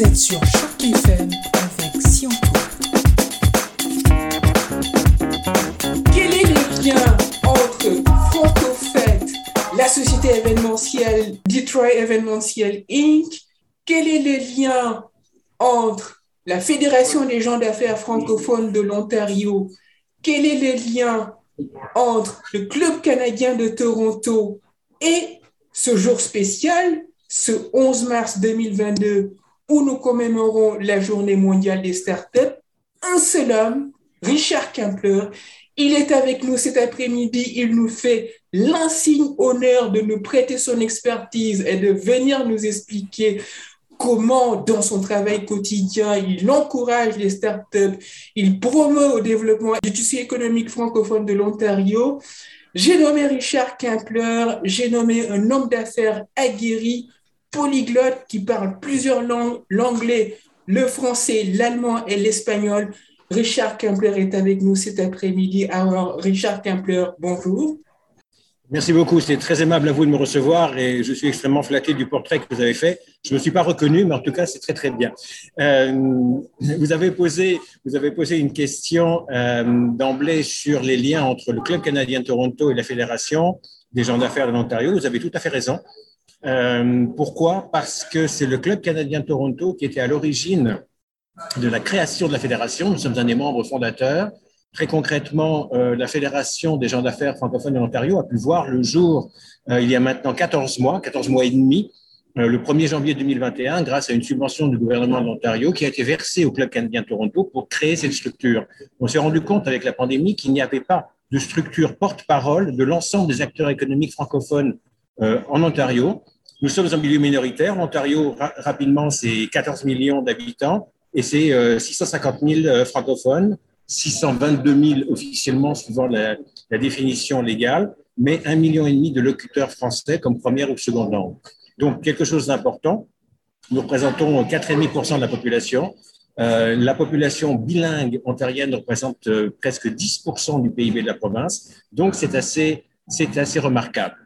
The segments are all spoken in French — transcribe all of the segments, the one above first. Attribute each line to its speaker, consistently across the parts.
Speaker 1: Sur Choc FM avec Sionto. Quel est le lien entre FrancoFête, la société événementielle Detroit Événementiel Inc. Quel est le lien entre la Fédération des gens d'affaires francophones de l'Ontario? Quel est le lien entre le Club canadien de Toronto et ce jour spécial, ce 11 mars 2022, où nous commémorons la journée mondiale des startups, un seul homme, Richard Kempler. Il est avec nous cet après-midi. Il nous fait l'insigne honneur de nous prêter son expertise et de venir nous expliquer comment, dans son travail quotidien, il encourage les startups, il promeut au développement du tissu économique francophone de l'Ontario. J'ai nommé Richard Kempler, j'ai nommé un homme d'affaires aguerri, polyglotte qui parle plusieurs langues, l'anglais, le français, l'allemand et l'espagnol. Richard Kempler est avec nous cet après-midi. Alors, Richard Kempler, bonjour.
Speaker 2: Merci beaucoup, c'est très aimable à vous de me recevoir et je suis extrêmement flatté du portrait que vous avez fait. Je ne me suis pas reconnu, mais en tout cas, c'est très très bien. Euh, vous, avez posé, vous avez posé une question euh, d'emblée sur les liens entre le Club canadien de Toronto et la Fédération des gens d'affaires de l'Ontario. Vous avez tout à fait raison. Euh, pourquoi? Parce que c'est le Club canadien Toronto qui était à l'origine de la création de la fédération. Nous sommes un des membres fondateurs. Très concrètement, euh, la Fédération des gens d'affaires francophones de l'Ontario a pu voir le jour, euh, il y a maintenant 14 mois, 14 mois et demi, le 1er janvier 2021, grâce à une subvention du gouvernement de l'Ontario qui a été versée au Club canadien Toronto pour créer cette structure. On s'est rendu compte avec la pandémie qu'il n'y avait pas de structure porte-parole de l'ensemble des acteurs économiques francophones en Ontario. Nous sommes un milieu minoritaire. L'Ontario, rapidement, c'est 14 millions d'habitants et c'est 650 euh, 000 euh, francophones, 622 000 officiellement suivant la, définition légale, mais un million et demi de locuteurs français comme première ou seconde langue. Donc, quelque chose d'important. Nous représentons 4,5% de la population. Euh, la population bilingue ontarienne représente euh, presque 10% du PIB de la province. Donc, c'est assez, assez remarquable.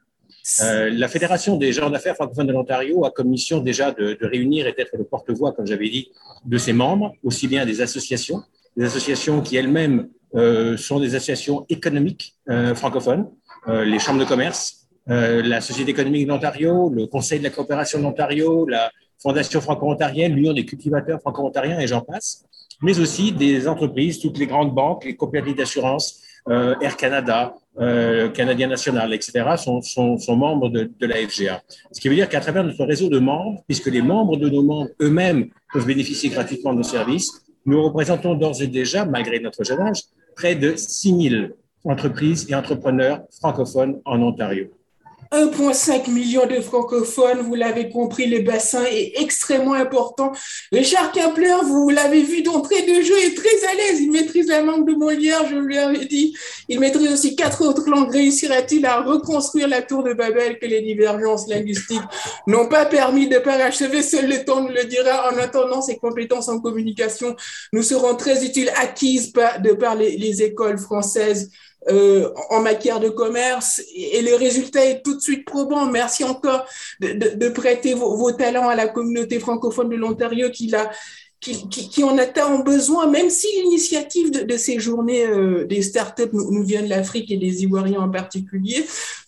Speaker 2: Euh, la Fédération des gens d'affaires francophones de l'Ontario a comme mission déjà de, de réunir et d'être le porte-voix, comme j'avais dit, de ses membres, aussi bien des associations, des associations qui elles-mêmes euh, sont des associations économiques euh, francophones, euh, les chambres de commerce, euh, la Société économique de l'Ontario, le Conseil de la coopération de l'Ontario, la Fondation franco-ontarienne, l'Union des cultivateurs franco-ontariens et j'en passe, mais aussi des entreprises, toutes les grandes banques, les coopératives d'assurance, euh, Air Canada, euh, Canadien National, etc., sont, sont, sont membres de, de, la FGA. Ce qui veut dire qu'à travers notre réseau de membres, puisque les membres de nos membres eux-mêmes peuvent bénéficier gratuitement de nos services, nous représentons d'ores et déjà, malgré notre jeune âge, près de 6 000 entreprises et entrepreneurs francophones en Ontario.
Speaker 1: 1,5 million de francophones, vous l'avez compris, le bassin est extrêmement important. Richard Kepler, vous l'avez vu d'entrée de jeu, est très à l'aise. Il maîtrise la langue de Molière, je lui avais dit. Il maîtrise aussi quatre autres langues. Réussira-t-il à reconstruire la tour de Babel que les divergences linguistiques n'ont pas permis de parachever? Seul le temps nous le dira. En attendant, ses compétences en communication nous seront très utiles, acquises de par les écoles françaises euh, en matière de commerce et le résultat est tout de suite probant. Merci encore de, prêter vos, talents à la communauté francophone de l'Ontario qui, en a tant besoin, même si l'initiative de, ces journées euh, des startups nous vient de l'Afrique et des Ivoiriens en particulier.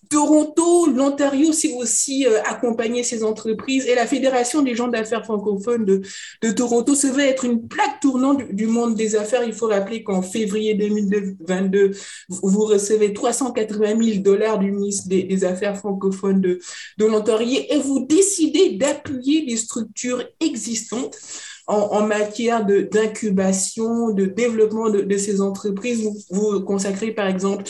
Speaker 1: Toronto, l'Ontario s'est aussi euh, accompagné ces entreprises et la Fédération des gens d'affaires francophones de, Toronto se veut être une plaque tournante du, monde des affaires. Il faut rappeler qu'en février 2022, vous recevez 380 000 dollars du ministre des, Affaires francophones de, l'Ontario et vous décidez d'appuyer les structures existantes en, matière d'incubation, de, développement de, ces entreprises. Vous consacrez, par exemple,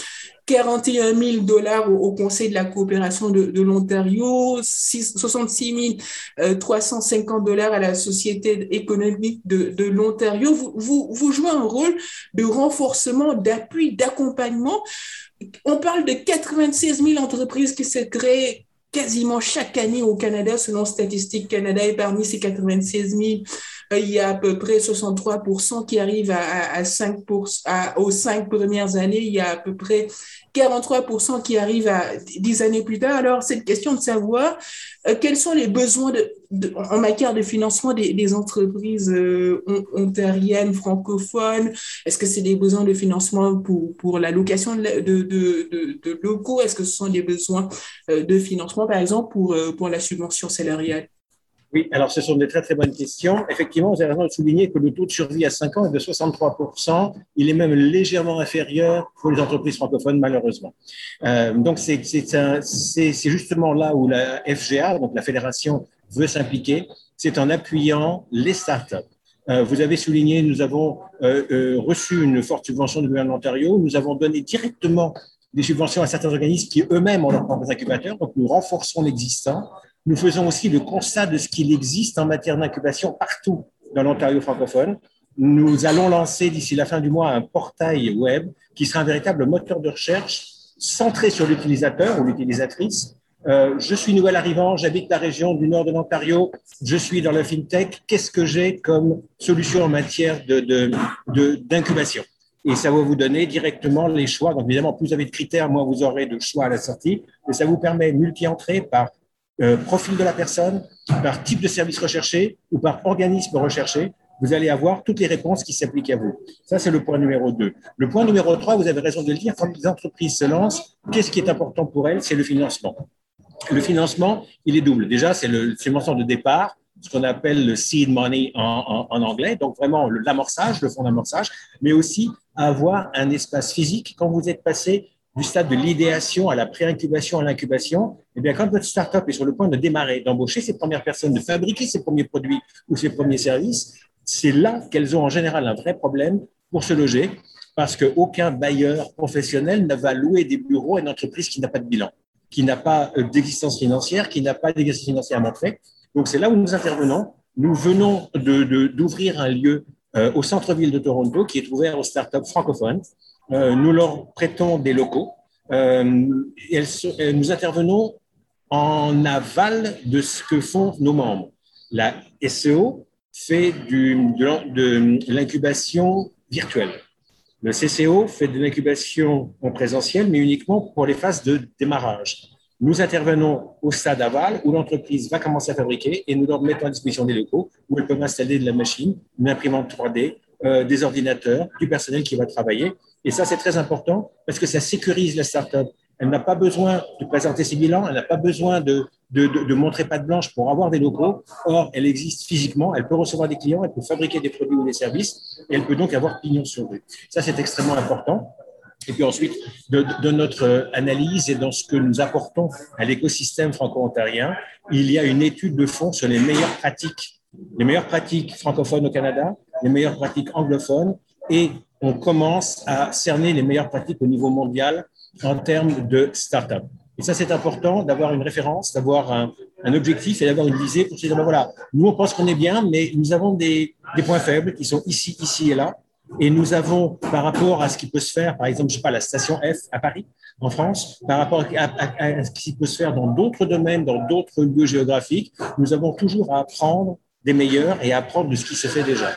Speaker 1: 41 000 dollars au, Conseil de la coopération de, l'Ontario, 66 350 dollars à la Société économique de, l'Ontario. Vous, vous, vous, jouez un rôle de renforcement, d'appui, d'accompagnement. On parle de 96 000 entreprises qui se créent quasiment chaque année au Canada, selon Statistique Canada, et parmi ces 96 000 il y a à peu près 63% qui arrivent à, à 5 aux cinq premières années. Il y a à peu près 43% qui arrivent à 10 années plus tard. Alors, c'est une question de savoir quels sont les besoins de, en matière de financement des, entreprises ontariennes, francophones? Est-ce que c'est des besoins de financement pour, pour la location de, de, de locaux? Est-ce que ce sont des besoins de financement, par exemple, pour, pour la subvention salariale?
Speaker 2: Oui, alors ce sont des très très bonnes questions. Effectivement, vous avez raison de souligner que le taux de survie à 5 ans est de 63%. Il est même légèrement inférieur pour les entreprises francophones, malheureusement. Euh, donc c'est justement là où la FGA, donc la fédération, veut s'impliquer. C'est en appuyant les startups. Euh, vous avez souligné, nous avons euh, reçu une forte subvention du gouvernement d'Ontario. Nous avons donné directement des subventions à certains organismes qui eux-mêmes ont leurs propres incubateurs. Donc, nous renforçons l'existant. Nous faisons aussi le constat de ce qu'il existe en matière d'incubation partout dans l'Ontario francophone. Nous allons lancer d'ici la fin du mois un portail web qui sera un véritable moteur de recherche centré sur l'utilisateur ou l'utilisatrice. Euh, je suis nouvel arrivant, j'habite la région du nord de l'Ontario, je suis dans la fintech. Qu'est-ce que j'ai comme solution en matière d'incubation de, de, Et ça va vous donner directement les choix. Donc évidemment, plus vous avez de critères, moins vous aurez de choix à la sortie. Et ça vous permet multi-entrée par euh, profil de la personne, par type de service recherché ou par organisme recherché, vous allez avoir toutes les réponses qui s'appliquent à vous. Ça, c'est le point numéro 2. Le point numéro 3, vous avez raison de le dire, quand les entreprises se lancent, qu'est-ce qui est important pour elles? C'est le financement. Le financement, il est double. Déjà, c'est le financement de départ, ce qu'on appelle le seed money en, en, en anglais, donc vraiment l'amorçage, le fonds d'amorçage, mais aussi avoir un espace physique quand vous êtes passé du stade de l'idéation à la pré-incubation à l'incubation, eh bien, quand votre startup est sur le point de démarrer, d'embaucher ses premières personnes, de fabriquer ses premiers produits ou ses premiers services, c'est là qu'elles ont en général un vrai problème pour se loger, parce qu'aucun bailleur professionnel ne va louer des bureaux à une entreprise qui n'a pas de bilan, qui n'a pas euh, d'existence financière, qui n'a pas d'existence financière à montrer. Donc, c'est là où nous intervenons. Nous venons d'ouvrir de, un lieu euh, au centre-ville de Toronto qui est ouvert aux startups francophones nous leur prêtons des locaux. Euh, nous intervenons en aval de ce que font nos membres. La SEO fait de, l'incubation virtuelle. Le CCO fait de l'incubation en présentiel, mais uniquement pour les phases de démarrage. Nous intervenons au stade aval où l'entreprise va commencer à fabriquer et nous leur mettons à disposition des locaux où elles peuvent installer de la machine, une imprimante 3D, euh, des ordinateurs, du personnel qui va travailler. Et ça, c'est très important parce que ça sécurise la start-up. Elle n'a pas besoin de présenter ses bilans, elle n'a pas besoin de, de, de, de, montrer patte blanche pour avoir des locaux. Or, elle existe physiquement, elle peut recevoir des clients, elle peut fabriquer des produits ou des services, et elle peut donc avoir pignon sur rue. Ça, c'est extrêmement important. Et puis ensuite, de, de, notre analyse et dans ce que nous apportons à l'écosystème franco-ontarien, il y a une étude de fond sur les meilleures pratiques, les meilleures pratiques francophones au Canada, les meilleures pratiques anglophones et on commence à cerner les meilleures pratiques au niveau mondial en termes de start-up. Et ça, c'est important d'avoir une référence, d'avoir un, un, objectif et d'avoir une visée pour se dire, ben voilà, nous, on pense qu'on est bien, mais nous avons des, des, points faibles qui sont ici, ici et là. Et nous avons, par rapport à ce qui peut se faire, par exemple, je sais pas, la station F à Paris, en France, par rapport à, à, à ce qui peut se faire dans d'autres domaines, dans d'autres lieux géographiques, nous avons toujours à apprendre des meilleurs et à apprendre de ce qui se fait déjà.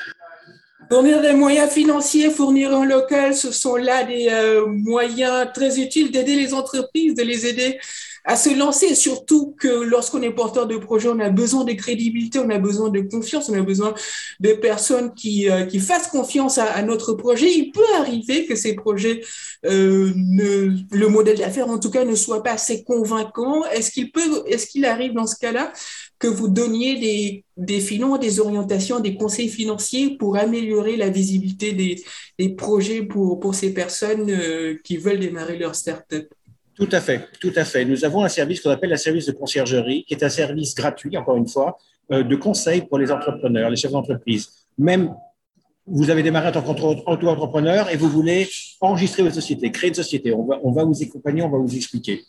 Speaker 1: Fournir des moyens financiers, fournir un local, ce sont là des euh, moyens très utiles d'aider les entreprises, de les aider à se lancer, surtout que lorsqu'on est porteur de projet, on a besoin de crédibilité, on a besoin de confiance, on a besoin de personnes qui, euh, fassent confiance à, notre projet. Il peut arriver que ces projets, euh, le modèle d'affaires en tout cas, ne soit pas assez convaincant. Est-ce qu'il peut, est-ce qu'il arrive dans ce cas-là? Que vous donniez des, des finances, des orientations, des conseils financiers pour améliorer la visibilité des, des projets pour, pour ces personnes euh, qui veulent démarrer leur start-up?
Speaker 2: Tout à fait, tout à fait. Nous avons un service qu'on appelle un service de conciergerie, qui est un service gratuit, encore une fois, euh, de conseil pour les entrepreneurs, les chefs d'entreprise. Même vous avez démarré en tant qu'auto-entrepreneur et vous voulez enregistrer votre société, créer une société. On va, on va vous accompagner, on va vous expliquer.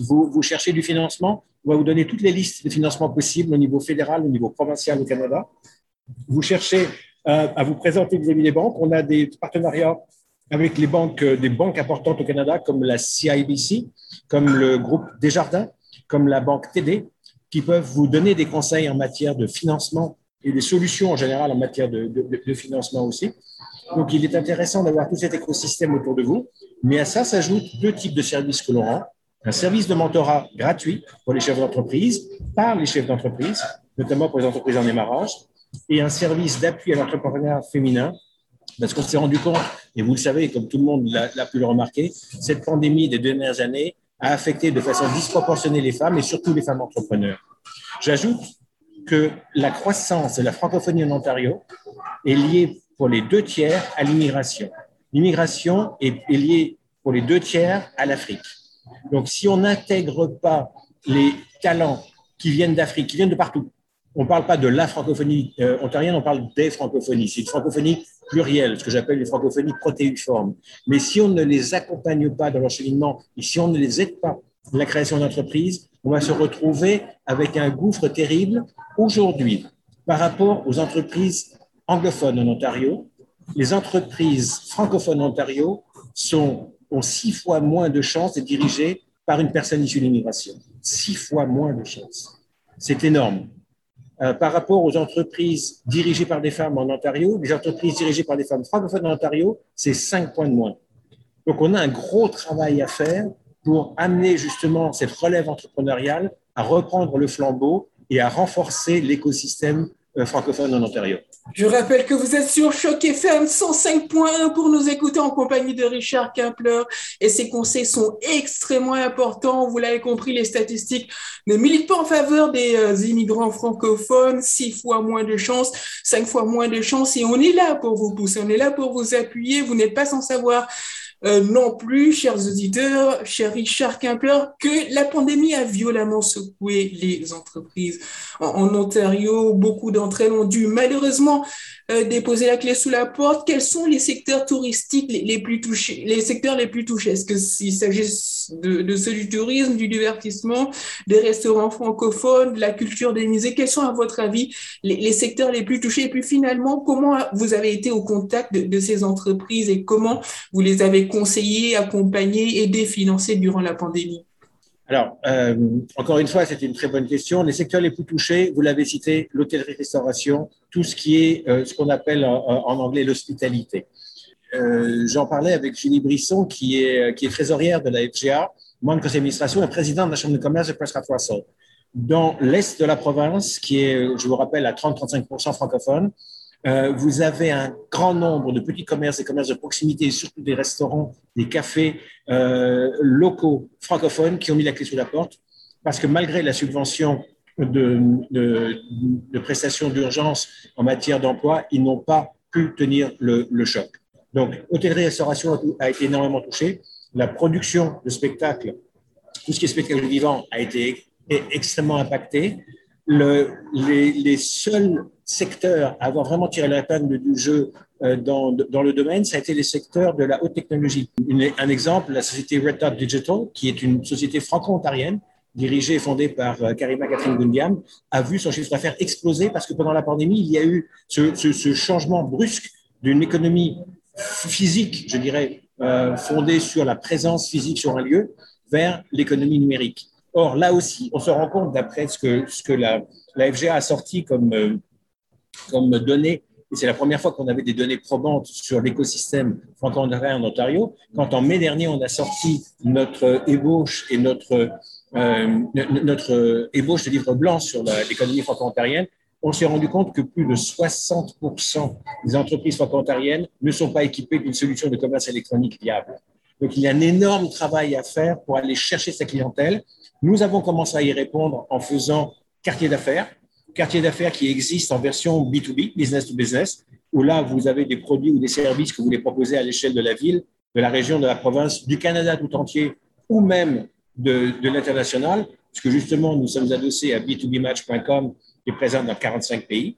Speaker 2: Vous, vous cherchez du financement, on va vous donner toutes les listes de financement possibles au niveau fédéral, au niveau provincial au Canada. Vous cherchez euh, à vous présenter vis-à-vis des banques. On a des partenariats avec les banques, euh, des banques importantes au Canada comme la CIBC, comme le groupe Desjardins, comme la banque TD, qui peuvent vous donner des conseils en matière de financement et des solutions en général en matière de, de, financement aussi. Donc, il est intéressant d'avoir tout cet écosystème autour de vous. Mais à ça s'ajoutent deux types de services que l'on rend. Un service de mentorat gratuit pour les chefs d'entreprise, par les chefs d'entreprise, notamment pour les entreprises en démarrage, et un service d'appui à l'entrepreneuriat féminin, parce qu'on s'est rendu compte, et vous le savez, comme tout le monde l'a pu le remarquer, cette pandémie des dernières années a affecté de façon disproportionnée les femmes et surtout les femmes entrepreneurs. J'ajoute que la croissance de la francophonie en Ontario est liée pour les deux tiers à l'immigration. L'immigration est, liée pour les deux tiers à l'Afrique. Donc, si on n'intègre pas les talents qui viennent d'Afrique, qui viennent de partout, on ne parle pas de la francophonie euh, ontarienne, on parle des francophonies. C'est une francophonie plurielle, ce que j'appelle les francophonies protéiformes. Mais si on ne les accompagne pas dans leur cheminement et si on ne les aide pas dans la création d'entreprises, on va se retrouver avec un gouffre terrible. Aujourd'hui, par rapport aux entreprises anglophones en Ontario, les entreprises francophones en Ontario sont, ont six fois moins de chances d'être dirigées par une personne issue de l'immigration. Six fois moins de chances. C'est énorme. Euh, par rapport aux entreprises dirigées par des femmes en Ontario, les entreprises dirigées par des femmes francophones en Ontario, c'est cinq points de moins. Donc on a un gros travail à faire pour amener justement cette relève entrepreneuriale à reprendre le flambeau et à renforcer l'écosystème euh, francophone en Ontario.
Speaker 1: Je rappelle que vous êtes sur Choc FM 105.1 pour nous écouter en compagnie de Richard Kempler et ses conseils sont extrêmement importants. Vous l'avez compris, les statistiques ne militent pas en faveur des euh, immigrants francophones. Six fois moins de chances, cinq fois moins de chances et on est là pour vous pousser, on est là pour vous appuyer. Vous n'êtes pas sans savoir euh, non plus, chers auditeurs, cher Richard Kemper, que la pandémie a violemment secoué les entreprises. En, Ontario, beaucoup d'entre elles ont dû malheureusement euh, déposer la clé sous la porte. Quels sont les secteurs touristiques les, plus touchés, les secteurs les plus touchés? Est-ce qu'il s'agit de, de, ceux du tourisme, du divertissement, des restaurants francophones, de la culture des musées? Quels sont, à votre avis, les, secteurs les plus touchés? Et puis finalement, comment vous avez été au contact de, de ces entreprises et comment vous les avez conseiller, accompagner, aider, financer durant la pandémie?
Speaker 2: Alors, euh, encore une fois, c'était une très bonne question. Les secteurs les plus touchés, vous l'avez cité, l'hôtellerie-restauration, tout ce qui est euh, ce qu'on appelle en, anglais l'hospitalité. Euh, j'en parlais avec Julie Brisson, qui est, qui est trésorière de la FGA, membre du conseil d'administration et présidente de la Chambre de commerce de Prescott Russell. Dans l'est de la province, qui est, je vous rappelle, à 30-35% francophone, euh, vous avez un grand nombre de petits commerces, des commerces de proximité, et surtout des restaurants, des cafés euh, locaux francophones qui ont mis la clé sous la porte parce que malgré la subvention de, de, de prestations d'urgence en matière d'emploi, ils n'ont pas pu tenir le, le choc. Donc, hôtellerie-restauration a été énormément touchée. La production de spectacles, tout ce qui est spectacle vivant, a été extrêmement impactée. Le, les, les seuls secteurs à avoir vraiment tiré la peine du jeu euh, dans, dans, le domaine, ça a été les secteurs de la haute technologie. un exemple, la société Red Dot Digital, qui est une société franco-ontarienne, dirigée et fondée par euh, Karima Catherine Gundiam, a vu son chiffre d'affaires exploser parce que pendant la pandémie, il y a eu ce, ce, changement brusque d'une économie physique, je dirais, euh, fondée sur la présence physique sur un lieu, vers l'économie numérique. Or, là aussi, on se rend compte, d'après ce que, ce que la, la FGA a sorti comme comme données, et c'est la première fois qu'on avait des données probantes sur l'écosystème franco-ontarien en Ontario, quand en mai dernier, on a sorti notre ébauche et notre, euh, notre ébauche de livre blanc sur l'économie franco-ontarienne, on s'est rendu compte que plus de 60% des entreprises franco-ontariennes ne sont pas équipées d'une solution de commerce électronique viable. Donc, il y a un énorme travail à faire pour aller chercher sa clientèle. Nous avons commencé à y répondre en faisant quartier d'affaires, quartier d'affaires qui existe en version B2B, business to business, où là, vous avez des produits ou des services que vous voulez proposer à l'échelle de la ville, de la région, de la province, du Canada tout entier, ou même de, de l'international, parce que justement, nous sommes adossés à b2bmatch.com, qui est présent dans 45 pays.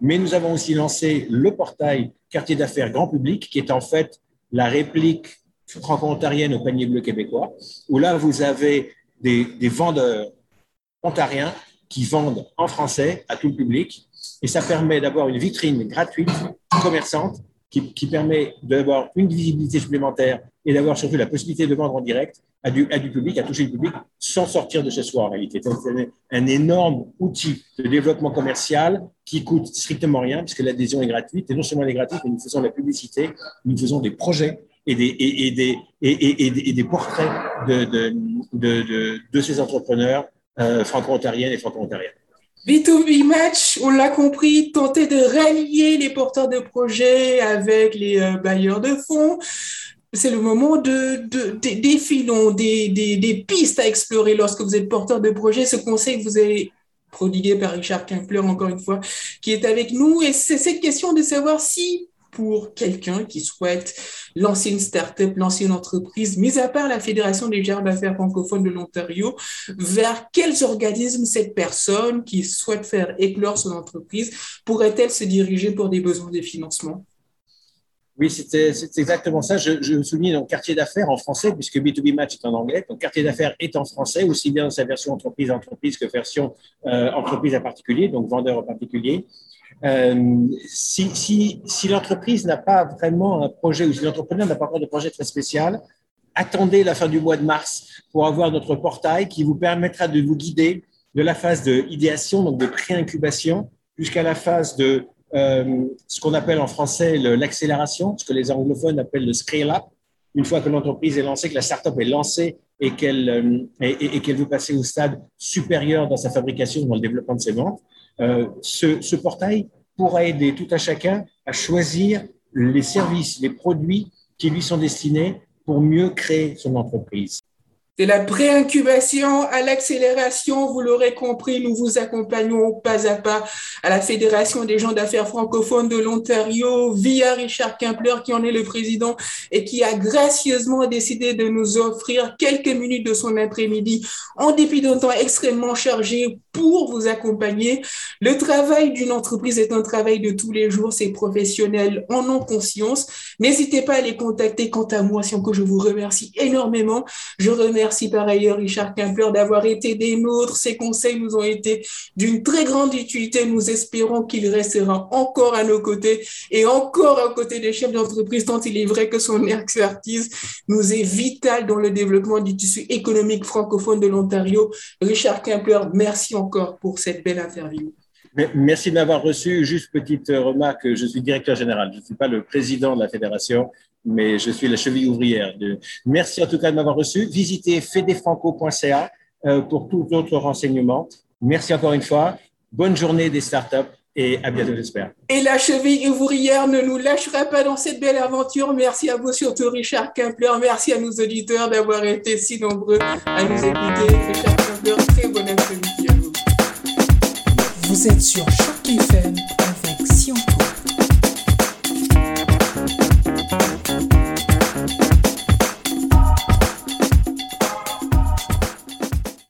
Speaker 2: Mais nous avons aussi lancé le portail quartier d'affaires grand public, qui est en fait la réplique franco-ontarienne au panier bleu québécois, où là, vous avez des, des vendeurs ontariens qui vendent en français à tout le public. Et ça permet d'avoir une vitrine gratuite, commerçante, qui, permet d'avoir une visibilité supplémentaire et d'avoir surtout la possibilité de vendre en direct à du, à du public, à toucher le public, sans sortir de chez soi en réalité. C'est un énorme outil de développement commercial qui coûte strictement rien, puisque l'adhésion est gratuite. Et non seulement elle est gratuite, mais nous faisons la publicité, nous faisons des projets et des, et, et des, et, et, des portraits de, de, de, de, ces entrepreneurs euh, franco-ontariens et franco-ontariennes.
Speaker 1: B2B Match, on l'a compris, tenter de rallier les porteurs de projets avec les euh, bailleurs de fonds. C'est le moment de, de, des filons, des, pistes à explorer lorsque vous êtes porteur de projet. Ce conseil que vous avez prodigué par Richard Kimpler, encore une fois, qui est avec nous. Et c'est cette question de savoir si pour quelqu'un qui souhaite lancer une start-up, lancer une entreprise, mis à part la Fédération des gérants d'affaires francophones de l'Ontario, vers quels organismes cette personne qui souhaite faire éclore son entreprise pourrait-elle se diriger pour des besoins de financement?
Speaker 2: Oui, c'est exactement ça. Je, je souligne donc quartier d'affaires en français, puisque B2B Match est en anglais. Donc, quartier d'affaires est en français, aussi bien dans sa version entreprise à entreprise que version euh, entreprise à particulier, donc vendeur en particulier. Euh, si, si, si l'entreprise n'a pas vraiment un projet ou si l'entrepreneur n'a pas encore de projet très spécial, attendez la fin du mois de mars pour avoir notre portail qui vous permettra de vous guider de la phase de idéation, donc de pré-incubation, jusqu'à la phase de euh, ce qu'on appelle en français l'accélération, ce que les anglophones appellent le scale-up. Une fois que l'entreprise est lancée, que la startup est lancée et qu'elle euh, et, et veut passer au stade supérieur dans sa fabrication, dans le développement de ses ventes, ce, ce portail pourra aider tout à chacun à choisir les services, les produits qui lui sont destinés pour mieux créer son entreprise.
Speaker 1: De la pré-incubation à l'accélération, vous l'aurez compris, nous vous accompagnons pas à pas à la Fédération des gens d'affaires francophones de l'Ontario via Richard Kimpler qui en est le président et qui a gracieusement décidé de nous offrir quelques minutes de son après-midi en dépit d'un temps extrêmement chargé pour vous accompagner. Le travail d'une entreprise est un travail de tous les jours. Ces professionnels en ont conscience. N'hésitez pas à les contacter. Quant à moi, que je vous remercie énormément. Je remercie par ailleurs Richard Kempler d'avoir été des nôtres. Ses conseils nous ont été d'une très grande utilité. Nous espérons qu'il restera encore à nos côtés et encore à côté des chefs d'entreprise, tant il est vrai que son expertise nous est vitale dans le développement du tissu économique francophone de l'Ontario. Richard Kempler, merci encore encore pour cette belle interview.
Speaker 2: Merci de m'avoir reçu. Juste petite remarque, je suis directeur général. Je ne suis pas le président de la fédération, mais je suis la cheville ouvrière. De... Merci en tout cas de m'avoir reçu. Visitez fedefranco.ca euh, pour tout autre renseignement. Merci encore une fois. Bonne journée des startups et à bientôt, j'espère.
Speaker 1: Et la cheville ouvrière ne nous lâchera pas dans cette belle aventure. Merci à vous, surtout Richard Kempler. Merci à nos auditeurs d'avoir été si nombreux à nous écouter. Richard Kempler, très bon après-midi êtes sur Choc FM